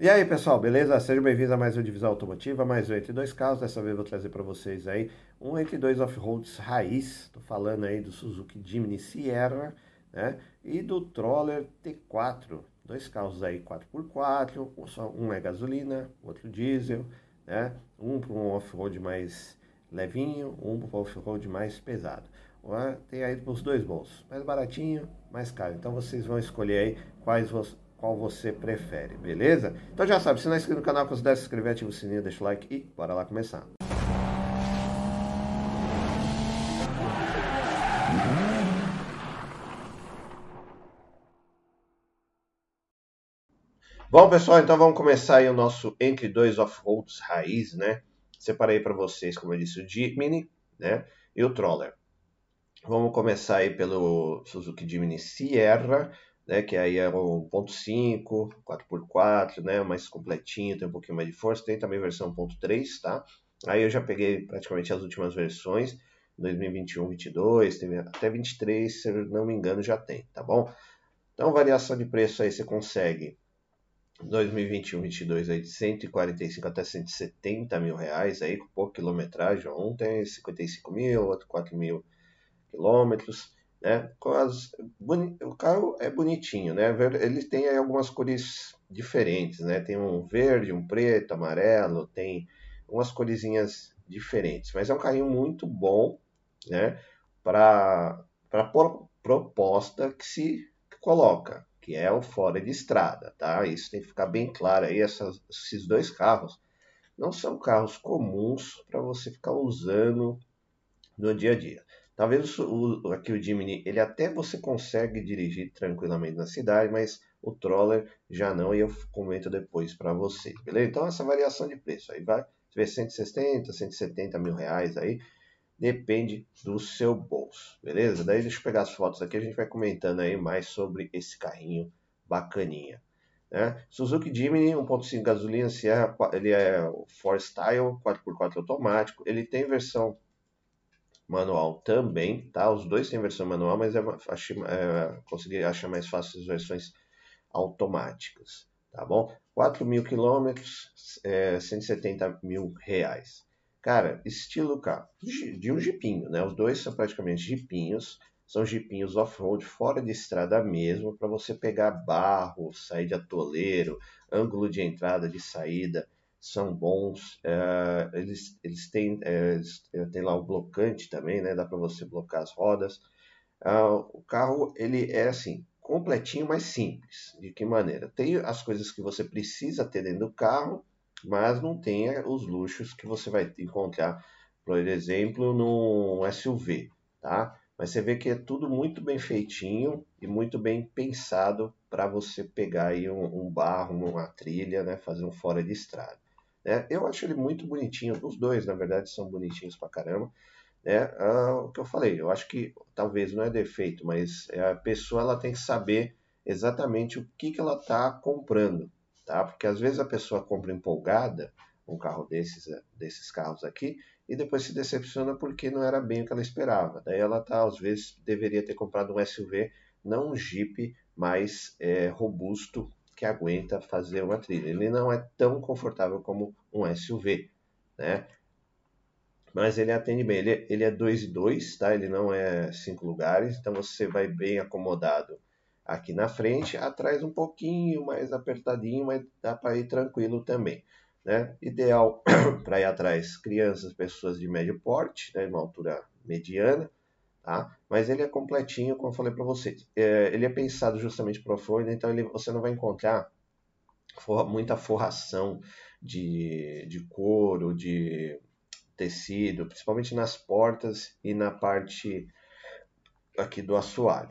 E aí pessoal, beleza? Sejam bem-vindos a mais um Divisão Automotiva, mais um Entre Dois Carros. Dessa vez eu vou trazer para vocês aí um Entre Dois Off-Roads raiz. Estou falando aí do Suzuki Jimny Sierra né? e do Troller T4. Dois carros aí 4x4, um é gasolina, outro diesel, né? um para um off-road mais levinho, um para um off-road mais pesado. Tem aí os dois bolsos, mais baratinho, mais caro. Então vocês vão escolher aí quais vocês qual você prefere, beleza? Então já sabe, se não é inscrito no canal, considere se inscrever, ativa o sininho, deixa o like e bora lá começar. Bom, pessoal, então vamos começar aí o nosso entre dois off-roads raiz, né? Separei para vocês, como eu disse, o Jimny, né? E o Troller. Vamos começar aí pelo Suzuki Jimny Sierra, né, que aí é o 1.5, 4x4, né, mais completinho, tem um pouquinho mais de força, tem também versão 1.3, tá? Aí eu já peguei praticamente as últimas versões, 2021, 22, tem até 23, se eu não me engano, já tem, tá bom? Então, variação de preço aí você consegue 2021, 22 aí de 145 até 170 mil reais aí, com pouca quilometragem, um tem 55 mil, outro 4 mil quilômetros, né? As, o carro é bonitinho, né? Ele tem algumas cores diferentes, né? Tem um verde, um preto, amarelo, tem umas coresinhas diferentes, mas é um carrinho muito bom, né? Para para proposta que se coloca, que é o fora de estrada, tá? Isso tem que ficar bem claro aí. Essas, esses dois carros não são carros comuns para você ficar usando no dia a dia. Talvez o, aqui o Jimny, ele até você consegue dirigir tranquilamente na cidade, mas o Troller já não, e eu comento depois para vocês, beleza? Então essa variação de preço aí vai, você vê 160, 170 mil reais aí, depende do seu bolso, beleza? Daí deixa eu pegar as fotos aqui, a gente vai comentando aí mais sobre esse carrinho bacaninha. Né? Suzuki Jimny 1.5 gasolina, Sierra, ele é o 4Style, 4x4 automático, ele tem versão manual também, tá? Os dois têm versão manual, mas é, é, consegui achar mais fácil as versões automáticas, tá bom? 4 mil quilômetros, é, 170 mil reais. Cara, estilo carro de um jipinho, né? Os dois são praticamente jipinhos, são jipinhos off-road, fora de estrada mesmo, para você pegar barro, sair de atoleiro, ângulo de entrada, de saída, são bons. É, eles, eles, têm, é, eles têm lá o blocante também, né? Dá para você blocar as rodas. Ah, o carro ele é assim completinho, mas simples. De que maneira? Tem as coisas que você precisa ter dentro do carro, mas não tem os luxos que você vai encontrar, por exemplo, no SUV, tá? Mas você vê que é tudo muito bem feitinho e muito bem pensado para você pegar aí um, um barro, uma trilha, né? Fazer um fora de estrada. Né? Eu acho ele muito bonitinho, os dois, na verdade, são bonitinhos pra caramba. Né? Ah, o que eu falei, eu acho que talvez não é defeito, mas a pessoa ela tem que saber exatamente o que, que ela está comprando, tá? Porque às vezes a pessoa compra empolgada um carro desses, desses carros aqui e depois se decepciona porque não era bem o que ela esperava. Daí ela tá, às vezes, deveria ter comprado um SUV, não um Jeep mais é, robusto que aguenta fazer uma trilha. Ele não é tão confortável como um SUV, né? Mas ele atende bem. Ele, ele é 2 e 2, tá? Ele não é cinco lugares, então você vai bem acomodado aqui na frente, atrás um pouquinho mais apertadinho, mas dá para ir tranquilo também. Né? Ideal para ir atrás crianças, pessoas de médio porte, né? uma altura mediana, tá? Mas ele é completinho, como eu falei para vocês. É, ele é pensado justamente para o então ele, você não vai encontrar muita forração de, de couro, de tecido, principalmente nas portas e na parte aqui do assoalho.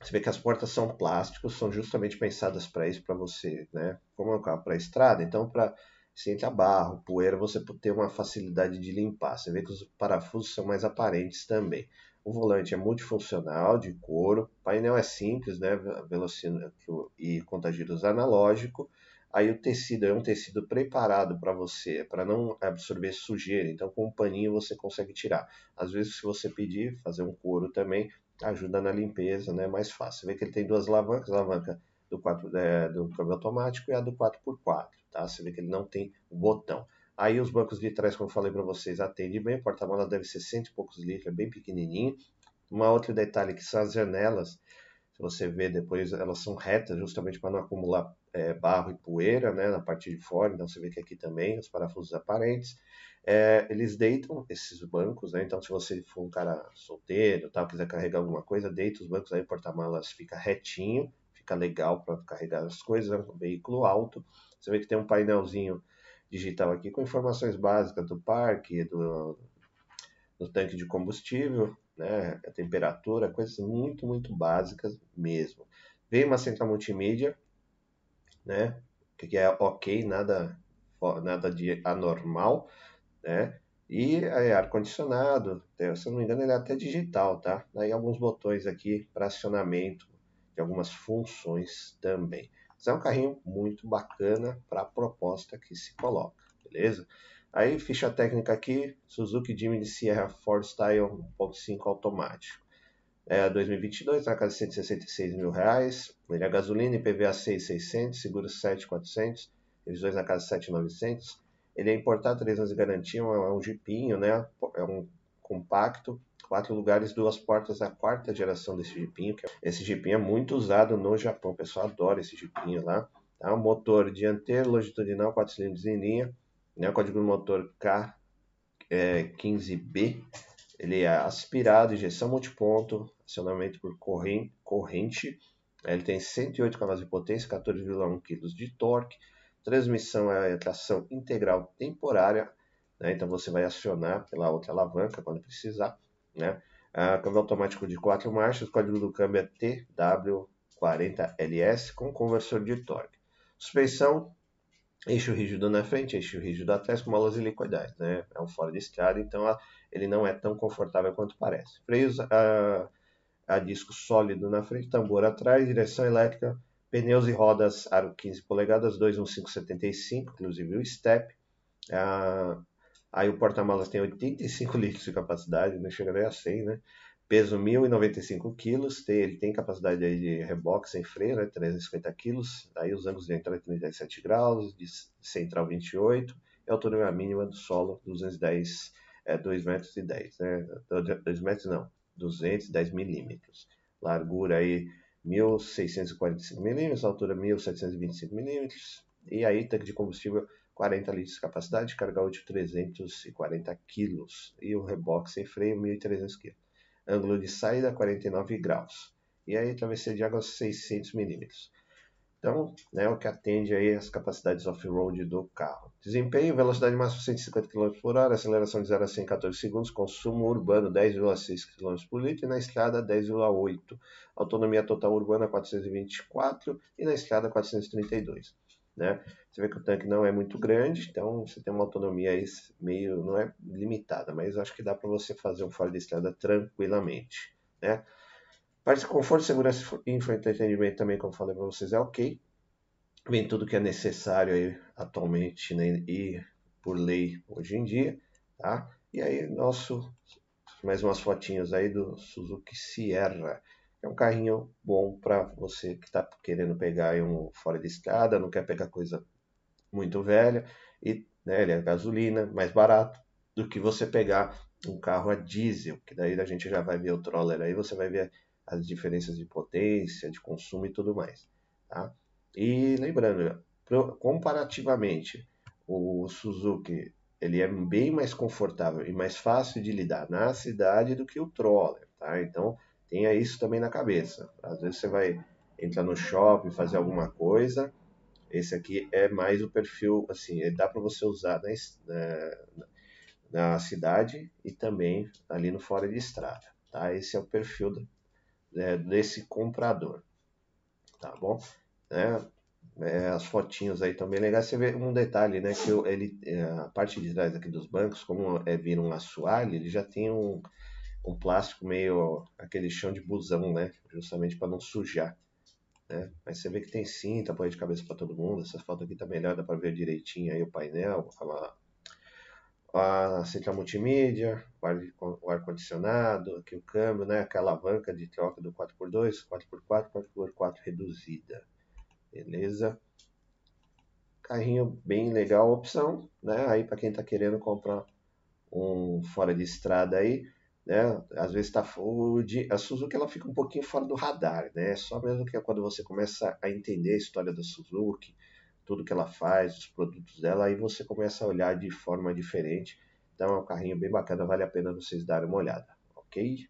Você vê que as portas são plásticos, são justamente pensadas para isso, para você, né? Como é um carro para estrada, então para se entra barro, poeira, você ter uma facilidade de limpar. Você vê que os parafusos são mais aparentes também. O volante é multifuncional, de couro. O painel é simples, né? Velocímetro e contagiros analógico. Aí o tecido é um tecido preparado para você, para não absorver sujeira. Então, com um paninho você consegue tirar. Às vezes, se você pedir, fazer um couro também, ajuda na limpeza, né? Mais fácil. Você vê que ele tem duas alavancas, alavanca do, 4, é, do câmbio automático e a do 4x4, tá? Você vê que ele não tem o botão. Aí os bancos de trás, como eu falei para vocês, atendem bem, o porta-malas deve ser cento e poucos litros, é bem pequenininho. Uma outra detalhe que são as janelas, se você ver depois, elas são retas justamente para não acumular é, barro e poeira né, na parte de fora, então você vê que aqui também os parafusos aparentes. É, eles deitam esses bancos, né? Então, se você for um cara solteiro, tal, quiser carregar alguma coisa, deita os bancos aí, o porta-malas fica retinho, fica legal para carregar as coisas, é um veículo alto. Você vê que tem um painelzinho digital aqui com informações básicas do parque, do, do tanque de combustível, né, a temperatura, coisas muito, muito básicas mesmo. Vem uma central multimídia, né, que é ok, nada, nada de anormal, né, e é, ar-condicionado, se não me engano ele é até digital, tá? Aí alguns botões aqui para acionamento de algumas funções também. Mas é um carrinho muito bacana para a proposta que se coloca, beleza? Aí, ficha técnica aqui, Suzuki Jimny Sierra Ford Style 1.5 automático. É 2022, na casa de 166 mil reais. Ele é gasolina, IPVA 6,600, seguro 7,400, revisões na casa de 7,900. Ele é importado, 3 anos de garantia, é um jipinho, né? É um compacto, quatro lugares, duas portas, a quarta geração desse jipinho. É, esse jipinho é muito usado no Japão, o pessoal adora esse jipinho lá. Tá? Motor dianteiro, longitudinal, 4 cilindros em linha, né? código do motor K15B. Ele é aspirado, injeção multiponto, acionamento por corrente. corrente. Ele tem 108 cavalos de potência, 14,1 kg de torque. Transmissão é tração integral temporária, né? então você vai acionar pela outra alavanca quando precisar. Né? Ah, câmbio automático de 4 marchas, código do câmbio é TW40LS com conversor de torque. Suspensão, eixo rígido na frente, eixo rígido atrás com molas helicoidais. Né? É um fora de estrada, então ah, ele não é tão confortável quanto parece. Freios a, a disco sólido na frente, tambor atrás, direção elétrica, pneus e rodas aro 15 polegadas, 21575, inclusive o step. Ah, Aí o porta-malas tem 85 litros de capacidade, não chega nem a 100, né? Peso 1.095 quilos, tem, ele tem capacidade aí de reboque sem freio, né? 350 quilos. Aí os ângulos de entrada 37 graus, de central 28, e a altura mínima do solo 210, é, 2 metros e 10, né? 2 metros não, 210 milímetros. Largura aí 1.645 milímetros, altura 1.725 milímetros. E aí tanque de combustível 40 litros de capacidade, carga útil 340 kg e o reboque sem freio 1.300 kg. Ângulo de saída 49 graus. E aí travessia de água 600 milímetros. Então, né, o que atende aí as capacidades off-road do carro. Desempenho, velocidade máxima 150 km por hora, aceleração de 0 a 100 em 14 segundos, consumo urbano 10,6 km por litro e na estrada 10,8. Autonomia total urbana 424 e na estrada 432 né? Você vê que o tanque não é muito grande, então você tem uma autonomia aí meio, não é limitada, mas acho que dá para você fazer um fora de estrada tranquilamente, né? Parte de conforto, segurança e entretenimento também, como falei para vocês, é ok. Vem tudo que é necessário aí atualmente né, e por lei hoje em dia, tá? E aí, nosso, mais umas fotinhas aí do Suzuki Sierra. É um carrinho bom para você que está querendo pegar um fora de estrada, não quer pegar coisa muito velha e né, ele é gasolina, mais barato do que você pegar um carro a diesel, que daí a gente já vai ver o troller aí, você vai ver as diferenças de potência, de consumo e tudo mais, tá? E lembrando, comparativamente, o Suzuki ele é bem mais confortável e mais fácil de lidar na cidade do que o troller, tá? Então tenha isso também na cabeça. Às vezes você vai entrar no shopping, fazer alguma coisa. Esse aqui é mais o perfil, assim, dá para você usar na, na, na, cidade e também ali no fora de estrada, tá? Esse é o perfil do, é, desse comprador, tá bom? É, é, as fotinhos aí também legais. Você vê um detalhe, né? Que ele, é, a parte de trás aqui dos bancos, como é vir um assoalho, ele já tem um, um plástico meio aquele chão de busão, né? Justamente para não sujar. Né? Mas você vê que tem cinta, apoio de cabeça para todo mundo. Essa foto aqui tá melhor, dá para ver direitinho aí o painel, a, a central multimídia, o ar-condicionado, aqui o câmbio, né? Aquela alavanca de troca do 4x2, 4x4, 4x4 reduzida. beleza? Carrinho bem legal, opção, né? Aí para quem está querendo comprar um fora de estrada aí, né? Às vezes está food, a Suzuki ela fica um pouquinho fora do radar, né? Só mesmo que é quando você começa a entender a história da Suzuki, tudo que ela faz, os produtos dela, aí você começa a olhar de forma diferente. Então é um carrinho bem bacana, vale a pena vocês darem uma olhada, ok?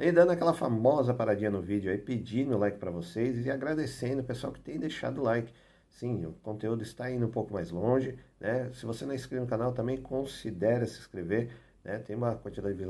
E dando aquela famosa paradinha no vídeo aí, pedindo o like para vocês e agradecendo o pessoal que tem deixado o like. Sim, o conteúdo está indo um pouco mais longe, né? Se você não é inscrito no canal, também considere se inscrever, né? Tem uma quantidade de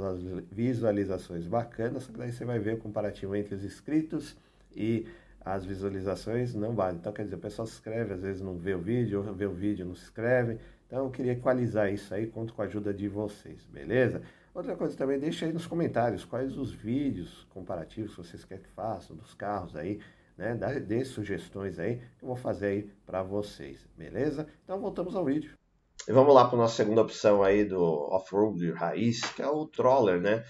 visualizações bacanas, só que daí você vai ver o comparativo entre os inscritos e as visualizações não vale. Então, quer dizer, o pessoal se inscreve, às vezes não vê o vídeo, ou vê o vídeo não se inscreve. Então, eu queria equalizar isso aí, conto com a ajuda de vocês, beleza? Outra coisa também, deixa aí nos comentários quais os vídeos comparativos que vocês querem que façam dos carros aí, né? Dê sugestões aí que eu vou fazer aí para vocês, beleza? Então, voltamos ao vídeo. E vamos lá para a nossa segunda opção aí do off-road raiz, que é o Troller, né?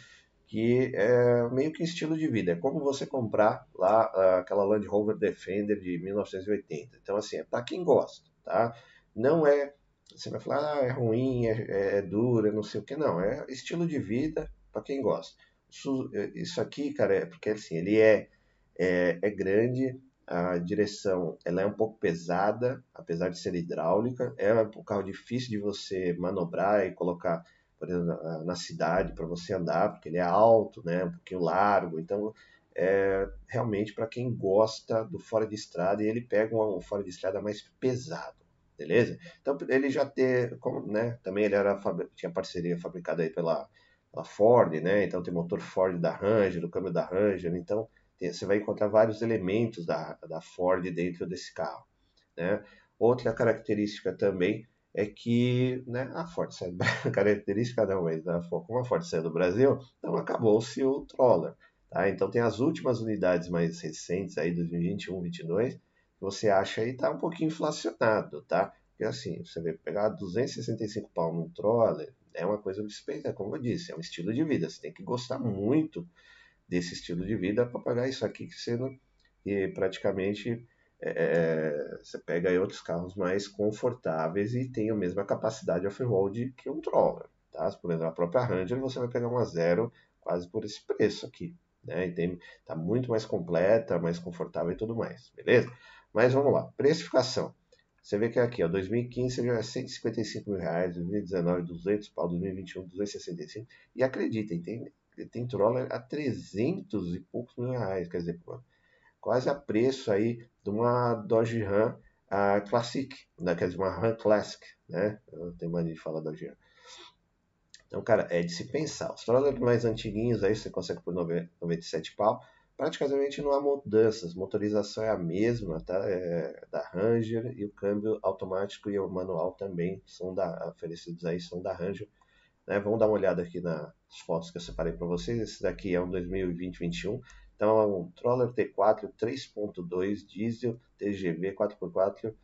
que é meio que estilo de vida. É como você comprar lá ah, aquela Land Rover Defender de 1980. Então, assim, é para quem gosta, tá? Não é. Você vai falar, ah, é ruim, é, é dura, não sei o que. Não, é estilo de vida para quem gosta. Isso aqui, cara, é porque assim, ele é, é, é grande, a direção ela é um pouco pesada, apesar de ser hidráulica. É um carro difícil de você manobrar e colocar por exemplo, na, cidade para você andar, porque ele é alto, né, um pouquinho largo. Então, é realmente para quem gosta do fora de estrada, e ele pega um, fora de estrada mais pesado, beleza? Então, ele já ter, como, né, também ele era tinha parceria fabricada aí pela, pela Ford, né? Então tem motor Ford da Ranger, o câmbio da Ranger, então você vai encontrar vários elementos da, da Ford dentro desse carro, né? Outra característica também é que né, a Ford característica não, mas a, como a Ford saiu do Brasil, então acabou-se o Troller. Tá? Então tem as últimas unidades mais recentes aí, 2021, 2022, que você acha aí tá um pouquinho inflacionado, tá? Porque assim, você vai pegar 265 pau num Troller, é uma coisa despeita, como eu disse, é um estilo de vida. Você tem que gostar muito desse estilo de vida para pagar isso aqui que não, que praticamente é, é, você pega aí outros carros mais confortáveis e tem a mesma capacidade off-road que um Troller. Tá? Por exemplo, a própria Ranger você vai pegar uma zero quase por esse preço aqui. Né? E tá muito mais completa, mais confortável e tudo mais, beleza? Mas vamos lá, precificação. Você vê que aqui, ó, 2015 já é 155 mil reais, 2019 200 pau, 2021 265. E acreditem, tem, tem Troller a 300 e poucos mil reais, quer dizer, quase a preço aí de uma Dodge Ram uh, Classic, né? quer dizer, uma Ram Classic, né? Eu tenho mania de falar Dodge Ram. Então, cara, é de se pensar. Os Trollers mais antiguinhos aí você consegue por 97 pau. Praticamente não há mudanças. Motorização é a mesma, tá? É da Ranger e o câmbio automático e o manual também são da oferecidos aí são da Ranger. Né? Vamos dar uma olhada aqui nas fotos que eu separei para vocês. Esse daqui é um 2020-21. Então é um Troller T4 3.2 diesel TGV 4x4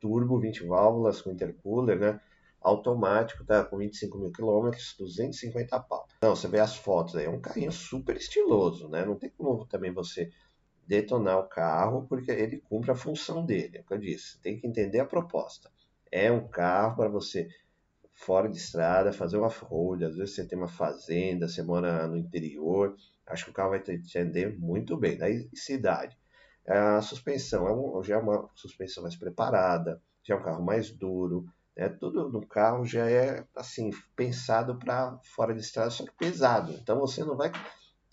turbo 20 válvulas com intercooler, né? Automático, tá com 25 mil quilômetros, 250 pau. Então você vê as fotos aí, é um carrinho super estiloso, né? Não tem como também você detonar o carro porque ele cumpre a função dele, é o que eu disse. Tem que entender a proposta. É um carro para você fora de estrada, fazer uma off-road, às vezes você tem uma fazenda, você mora no interior, acho que o carro vai te atender muito bem. Daí, cidade. A suspensão é um, já é uma suspensão mais preparada, já é um carro mais duro, né? tudo no carro já é assim pensado para fora de estrada, só que pesado. Então você não vai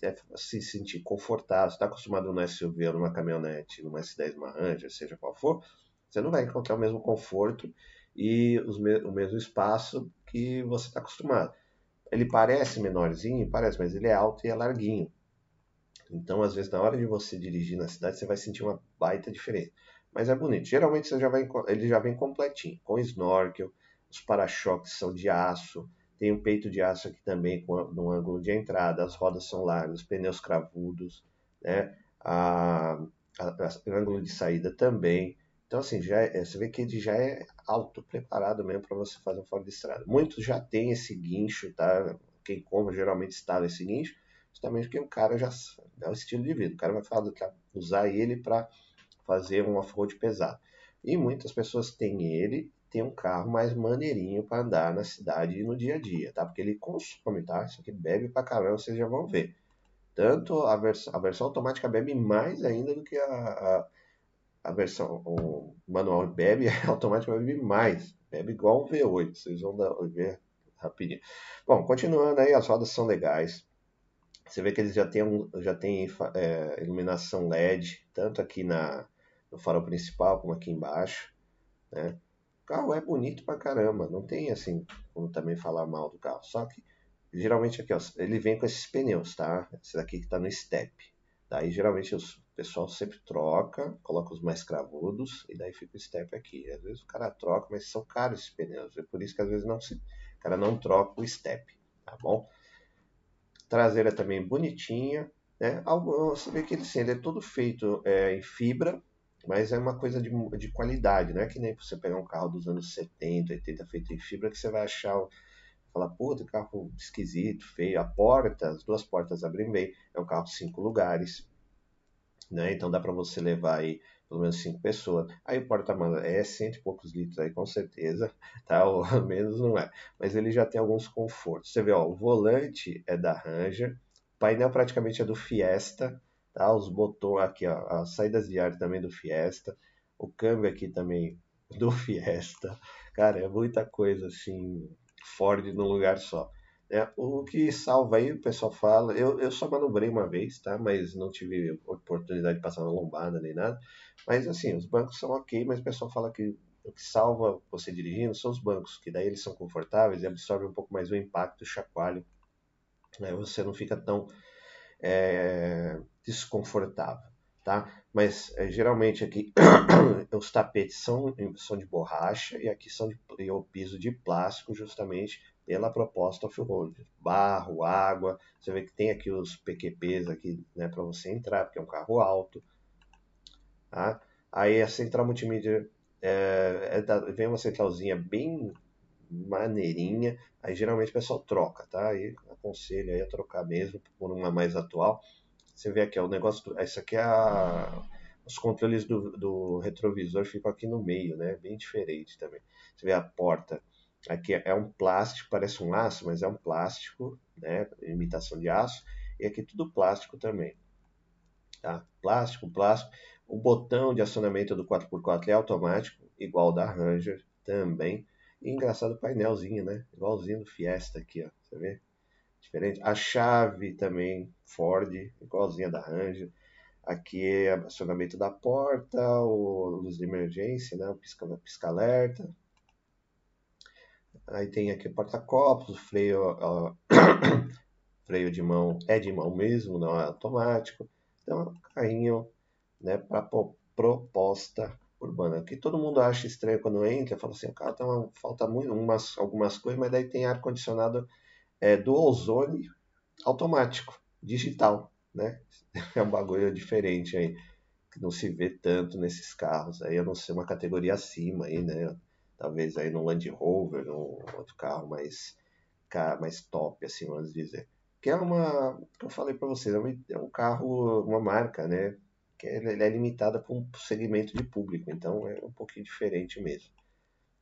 é, se sentir confortável. está acostumado no SUV ou numa caminhonete, numa S10, uma Ranger, seja qual for, você não vai encontrar o mesmo conforto e me o mesmo espaço que você está acostumado. Ele parece menorzinho, parece, mas ele é alto e é larguinho. Então, às vezes, na hora de você dirigir na cidade, você vai sentir uma baita diferença. Mas é bonito. Geralmente já vai, ele já vem completinho, com snorkel, os para-choques são de aço, tem um peito de aço aqui também com no ângulo de entrada, as rodas são largas, pneus cravudos, né? a, a, a ângulo de saída também. Então, assim, já é, você vê que ele já é auto preparado mesmo para você fazer um fora de estrada. Muitos já têm esse guincho, tá? Quem compra geralmente instala esse guincho, justamente porque o cara já é o estilo de vida. O cara vai falar, usar ele para fazer um off-road pesado. E muitas pessoas têm ele, tem um carro mais maneirinho para andar na cidade e no dia a dia, tá? Porque ele consome, tá? Isso aqui bebe pra caramba, vocês já vão ver. Tanto a, vers a versão automática bebe mais ainda do que a, a, a versão o manual bebe, a automática bebe mais. Bebe igual um V8, vocês vão dar, ver rapidinho. Bom, continuando aí, as rodas são legais. Você vê que eles já têm, já têm é, iluminação LED, tanto aqui na, no farol principal como aqui embaixo. Né? O carro é bonito pra caramba, não tem assim como também falar mal do carro. Só que geralmente aqui, ó, ele vem com esses pneus, tá? Esse daqui que tá no step. Daí geralmente o pessoal sempre troca, coloca os mais cravudos e daí fica o step aqui. Às vezes o cara troca, mas são caros esses pneus. É por isso que às vezes não se, o cara não troca o step, tá bom? Traseira também bonitinha, né? Você vê que ele, assim, ele é todo feito é, em fibra, mas é uma coisa de, de qualidade, não é que nem você pegar um carro dos anos 70, 80 feito em fibra que você vai achar falar, puta, carro esquisito, feio. A porta, as duas portas abrem bem. É um carro cinco lugares, né? Então dá para você levar aí pelo menos cinco pessoas. Aí o porta-malas é cento e poucos litros aí, com certeza, tá? Ou menos não é. Mas ele já tem alguns confortos. Você vê, ó, o volante é da Ranger, o painel praticamente é do Fiesta, tá? Os botões aqui, ó, as saídas de ar também do Fiesta, o câmbio aqui também do Fiesta. Cara, é muita coisa assim Ford num lugar só. É, o que salva aí, o pessoal fala, eu, eu só manobrei uma vez, tá? Mas não tive oportunidade de passar na lombada nem nada. Mas assim, os bancos são ok, mas o pessoal fala que o que salva você dirigindo são os bancos, que daí eles são confortáveis e absorvem um pouco mais o impacto, o chacoalho. Aí você não fica tão é, desconfortável, tá? Mas é, geralmente aqui os tapetes são, são de borracha e aqui são de, e o piso de plástico justamente pela proposta off-road. Barro, água, você vê que tem aqui os PQPs aqui, né, para você entrar, porque é um carro alto. Tá? Aí a central multimídia é, é da, vem uma centralzinha bem maneirinha, aí geralmente o pessoal troca, tá? Aí aconselho aí a trocar mesmo por uma mais atual. Você vê aqui, ó, o negócio, esse aqui é a, os controles do, do, retrovisor ficam aqui no meio, né? Bem diferente também. Você vê a porta, aqui é um plástico, parece um aço, mas é um plástico, né? Imitação de aço. E aqui tudo plástico também, tá? Plástico, plástico. O botão de acionamento do 4x4 é automático, igual da Ranger também. E engraçado o painelzinho, né? Igualzinho do Fiesta aqui, ó. Você vê? Diferente. A chave também Ford, igualzinha da Ranger. Aqui é acionamento da porta, o luz de emergência, né? o pisca, pisca alerta. Aí tem aqui porta-copos, o freio, ó, freio de mão é de mão mesmo, não é automático. Então, é carrinho né, para proposta urbana. Que todo mundo acha estranho quando entra, fala assim, o carro tá uma, falta muito, umas, algumas coisas, mas daí tem ar-condicionado é, do ozone automático, digital, né? É um bagulho diferente aí, que não se vê tanto nesses carros. Aí eu não sei uma categoria acima aí, né? Talvez aí no Land Rover, num outro carro mais, mais top, assim, vamos dizer. Que é uma, que eu falei para vocês, é um carro, uma marca, né? Que é, é limitada para um segmento de público, então é um pouquinho diferente mesmo.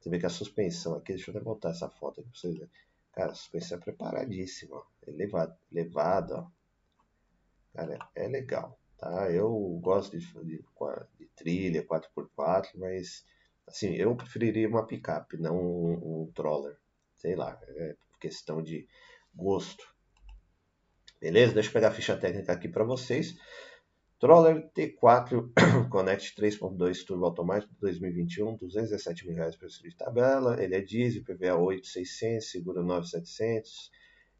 Você vê que a suspensão aqui, deixa eu até voltar essa foto aqui para vocês verem Cara, a suspensão é preparadíssima, elevado, elevado, ó. Cara, é legal, tá? Eu gosto de, de, de trilha 4x4, mas assim, eu preferiria uma picape, não um, um troller. Sei lá, é questão de gosto. Beleza? Deixa eu pegar a ficha técnica aqui para vocês. Troller T4 Connect 3.2 Turbo Automático 2021, 217 mil reais preço de tabela. Ele é diesel, PVA 8,600, seguro 9,700.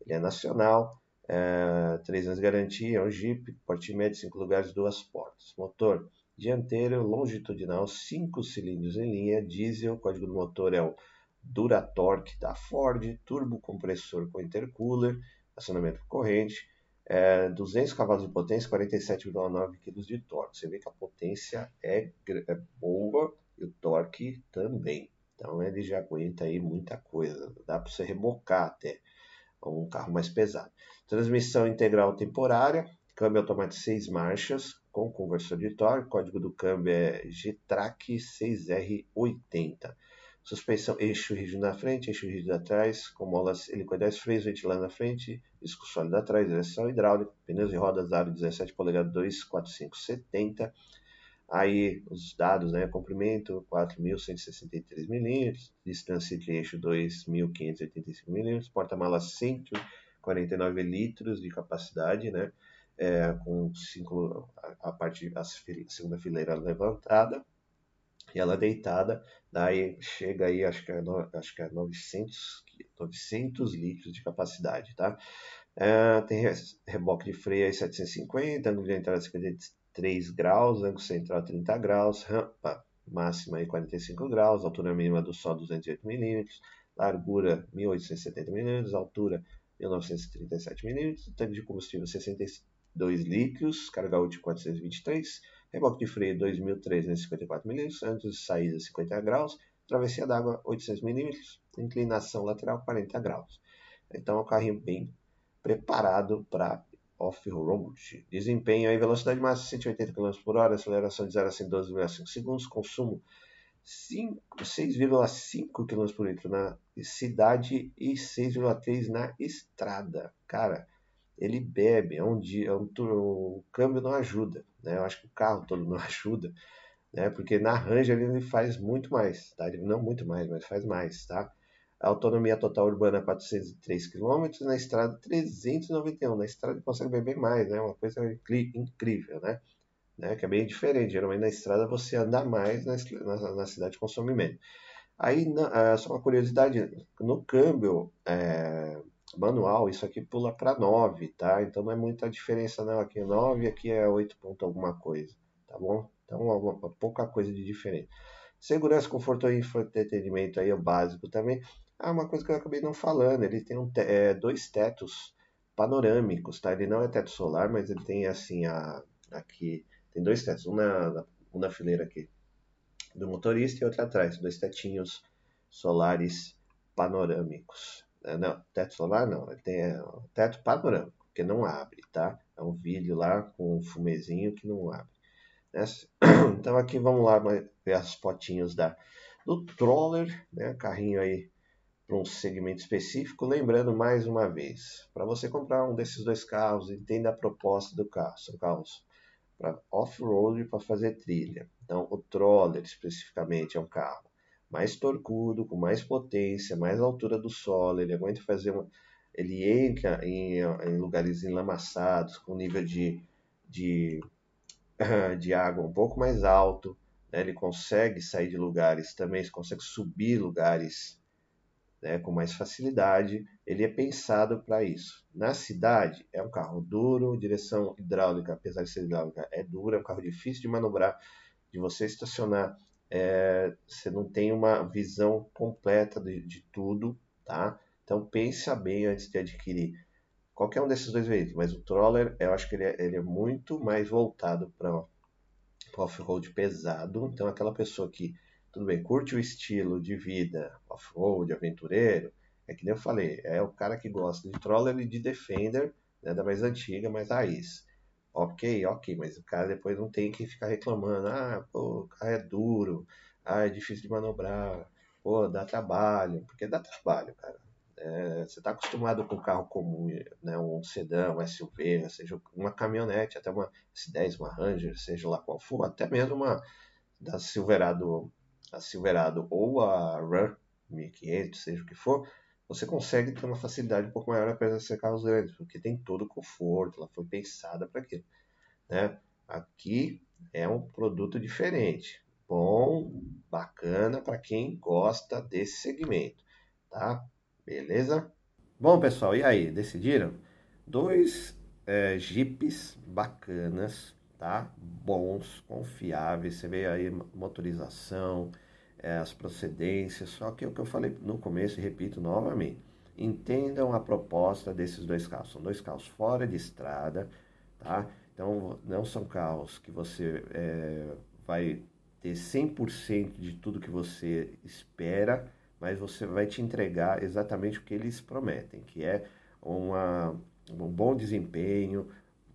Ele é nacional, é, 3 anos de garantia, é um Jeep, porte médio, 5 lugares, duas portas. Motor dianteiro longitudinal, 5 cilindros em linha, diesel, código do motor é o Duratorque da Ford, turbo compressor com intercooler, acionamento corrente é, 200 cavalos de potência, 47,9 kg de torque. Você vê que a potência é, é, boa e o torque também. Então ele já aguenta aí muita coisa. Dá para você rebocar até um carro mais pesado. Transmissão integral temporária, câmbio automático 6 marchas, com conversor de torque, código do câmbio é GTRAC 6R80. Suspensão eixo rígido na frente, eixo rígido atrás, com molas helicoidais, freios ventilando na frente, disco sólido atrás, direção hidráulica, pneus e rodas aro 17 polegadas 24570. Aí os dados, né, comprimento 4.163 mm, distância entre eixo 2.585 mm, porta-malas 149 litros de capacidade, né, é, com cinco, a, a parte, a segunda fileira levantada, e ela deitada, daí chega aí, acho que é, no, acho que é 900, 900 litros de capacidade, tá? É, tem reboque de freio aí 750, ângulo de entrada 53 graus, ângulo central 30 graus, rampa máxima aí 45 graus, altura mínima do sol 208 mm, largura 1870 mm, altura 1937 mm, tanque de combustível 62 litros, carga útil 423 Reboque de freio 2.354 mm, antes de saída 50 graus, travessia d'água 800 mm, inclinação lateral 40 graus. Então é um carrinho bem preparado para off-road. Desempenho aí, velocidade máxima 180 km por hora, aceleração de 0 a 112,5 segundos, consumo 6,5 km por litro na cidade e 6,3 na estrada. Cara, ele bebe, é um dia, é um, o câmbio não ajuda, né? Eu acho que o carro todo não ajuda, né? Porque na Ranger ele faz muito mais, tá? Ele não muito mais, mas faz mais, tá? A autonomia total urbana 403 km, na estrada 391. Na estrada ele consegue beber mais, né? Uma coisa incrível, né? né? Que é bem diferente. Geralmente na estrada você anda mais, na, na, na cidade consome menos. Aí, na, só uma curiosidade, no câmbio, é, manual, isso aqui pula para 9, tá? Então não é muita diferença não, aqui é 9, aqui é 8 ponto alguma coisa, tá bom? Então uma, pouca coisa de diferente. Segurança, conforto e entretenimento aí é o básico também. Ah, uma coisa que eu acabei não falando, ele tem um te é, dois tetos panorâmicos, tá? Ele não é teto solar, mas ele tem assim, a, aqui, tem dois tetos, um na, um na fileira aqui do motorista e outro atrás, dois tetinhos solares panorâmicos. É, não, teto solar não, ele tem é, teto panorâmico, que não abre, tá? É um vídeo lá com um fumezinho que não abre. Então aqui vamos lá ver as fotinhos da, do Troller, né? Carrinho aí para um segmento específico. Lembrando mais uma vez, para você comprar um desses dois carros, entenda a proposta do carro. São carros para off-road, para fazer trilha. Então o Troller especificamente é um carro mais torcudo, com mais potência, mais altura do solo, ele aguenta fazer uma, ele entra em, em lugares enlamaçados, com nível de, de, de água um pouco mais alto, né? ele consegue sair de lugares também, consegue subir lugares né, com mais facilidade, ele é pensado para isso. Na cidade, é um carro duro, direção hidráulica, apesar de ser hidráulica, é dura, é um carro difícil de manobrar, de você estacionar é, você não tem uma visão completa de, de, tudo, tá? Então pensa bem antes de adquirir qualquer um desses dois veículos, mas o Troller eu acho que ele é, ele é muito mais voltado para off-road pesado, então aquela pessoa que, tudo bem, curte o estilo de vida off-road, aventureiro, é que nem eu falei, é o cara que gosta de Troller e de Defender, né, da mais antiga, mais raiz. Ok, ok, mas o cara depois não tem que ficar reclamando. Ah, pô, o carro é duro. Ah, é difícil de manobrar. Pô, dá trabalho. Porque dá trabalho, cara. É, você está acostumado com um carro comum, né, um sedã, um SUV, seja uma caminhonete, até uma S10, uma Ranger, seja lá qual for, até mesmo uma da Silverado, a Silverado ou a Ram 1500, seja o que for, você consegue ter uma facilidade um pouco maior apesar de ser carros grandes, porque tem todo o conforto, ela foi pensada para aquilo. Né? Aqui é um produto diferente, bom, bacana para quem gosta desse segmento, tá? Beleza? Bom, pessoal, e aí, decidiram? Dois é, Jeeps bacanas, tá? Bons, confiáveis, você vê aí motorização, é, as procedências, só que é o que eu falei no começo e repito novamente, entendam a proposta desses dois carros. São dois carros fora de estrada, tá? Então, não são carros que você é, vai ter 100% de tudo que você espera, mas você vai te entregar exatamente o que eles prometem, que é uma, um bom desempenho,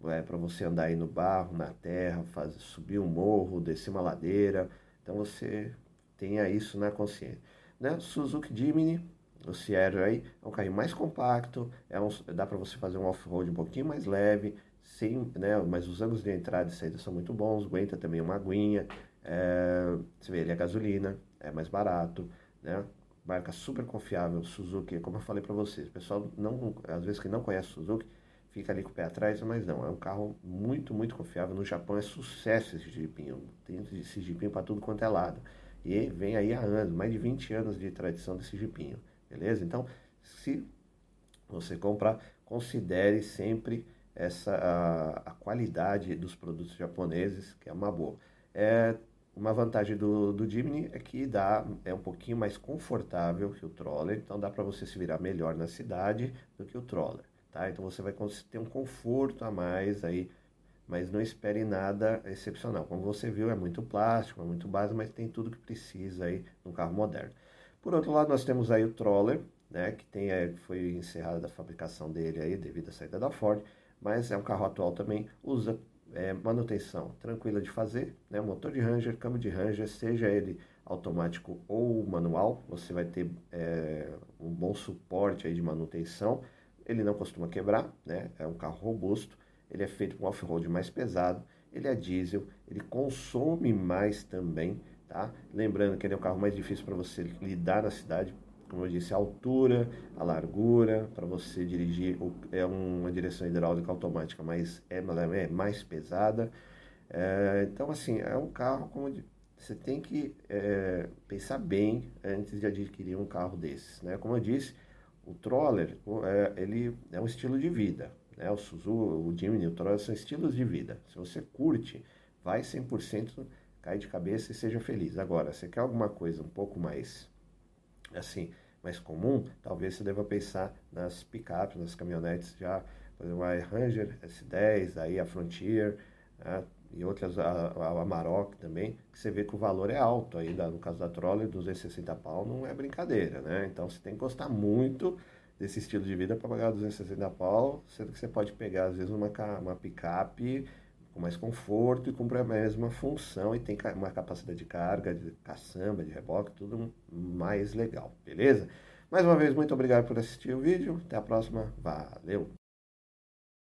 é, para você andar aí no barro, na terra, fazer, subir um morro, descer uma ladeira. Então você tenha isso na consciência. Né? Suzuki Jimny, o Sierra aí, é um carrinho mais compacto, é um, dá para você fazer um off-road um pouquinho mais leve, sim, né? mas os ângulos de entrada e saída são muito bons, aguenta também uma aguinha, é, você vê, ele é gasolina, é mais barato, né? marca super confiável, Suzuki, como eu falei para vocês, o pessoal não, às vezes que não conhece Suzuki, fica ali com o pé atrás, mas não, é um carro muito, muito confiável. No Japão é sucesso esse jipinho, tem esse jipinho para tudo quanto é lado. E vem aí há anos, mais de 20 anos de tradição desse jipinho, beleza? Então, se você comprar, considere sempre essa a, a qualidade dos produtos japoneses, que é uma boa. É, uma vantagem do, do Jimny é que dá, é um pouquinho mais confortável que o Troller, então dá para você se virar melhor na cidade do que o Troller. Tá? Então você vai ter um conforto a mais aí, mas não espere nada excepcional. Como você viu, é muito plástico, é muito básico, mas tem tudo que precisa aí no carro moderno. Por outro lado, nós temos aí o Troller, né, que tem, é, foi encerrada a fabricação dele aí devido à saída da Ford, mas é um carro atual também, usa é, manutenção tranquila de fazer, né, motor de Ranger, câmbio de Ranger, seja ele automático ou manual, você vai ter é, um bom suporte aí de manutenção, ele não costuma quebrar, né? É um carro robusto, ele é feito com off-road mais pesado, ele é diesel, ele consome mais também, tá? Lembrando que ele é um carro mais difícil para você lidar na cidade, como eu disse, a altura, a largura, para você dirigir, é uma direção hidráulica automática, mas é, é mais pesada. É, então, assim, é um carro como você tem que é, pensar bem antes de adquirir um carro desses, né? Como eu disse, o Troller, é, ele é um estilo de vida. Né? O Suzuki, o o Troller são estilos de vida. Se você curte, vai 100%, cai de cabeça e seja feliz. Agora, você quer alguma coisa um pouco mais, assim, mais comum, talvez você deva pensar nas picapes, nas caminhonetes já, por exemplo, a Ranger S10, aí a Frontier, né? e outras, a, a Amarok também, que você vê que o valor é alto aí, no caso da Troller, 260 pau não é brincadeira, né? Então você tem que gostar muito desse estilo de vida para pagar 260 pau, sendo que você pode pegar às vezes uma, uma picape com mais conforto e cumpre a mesma função e tem uma capacidade de carga, de caçamba, de reboque, tudo mais legal, beleza? Mais uma vez, muito obrigado por assistir o vídeo, até a próxima, valeu!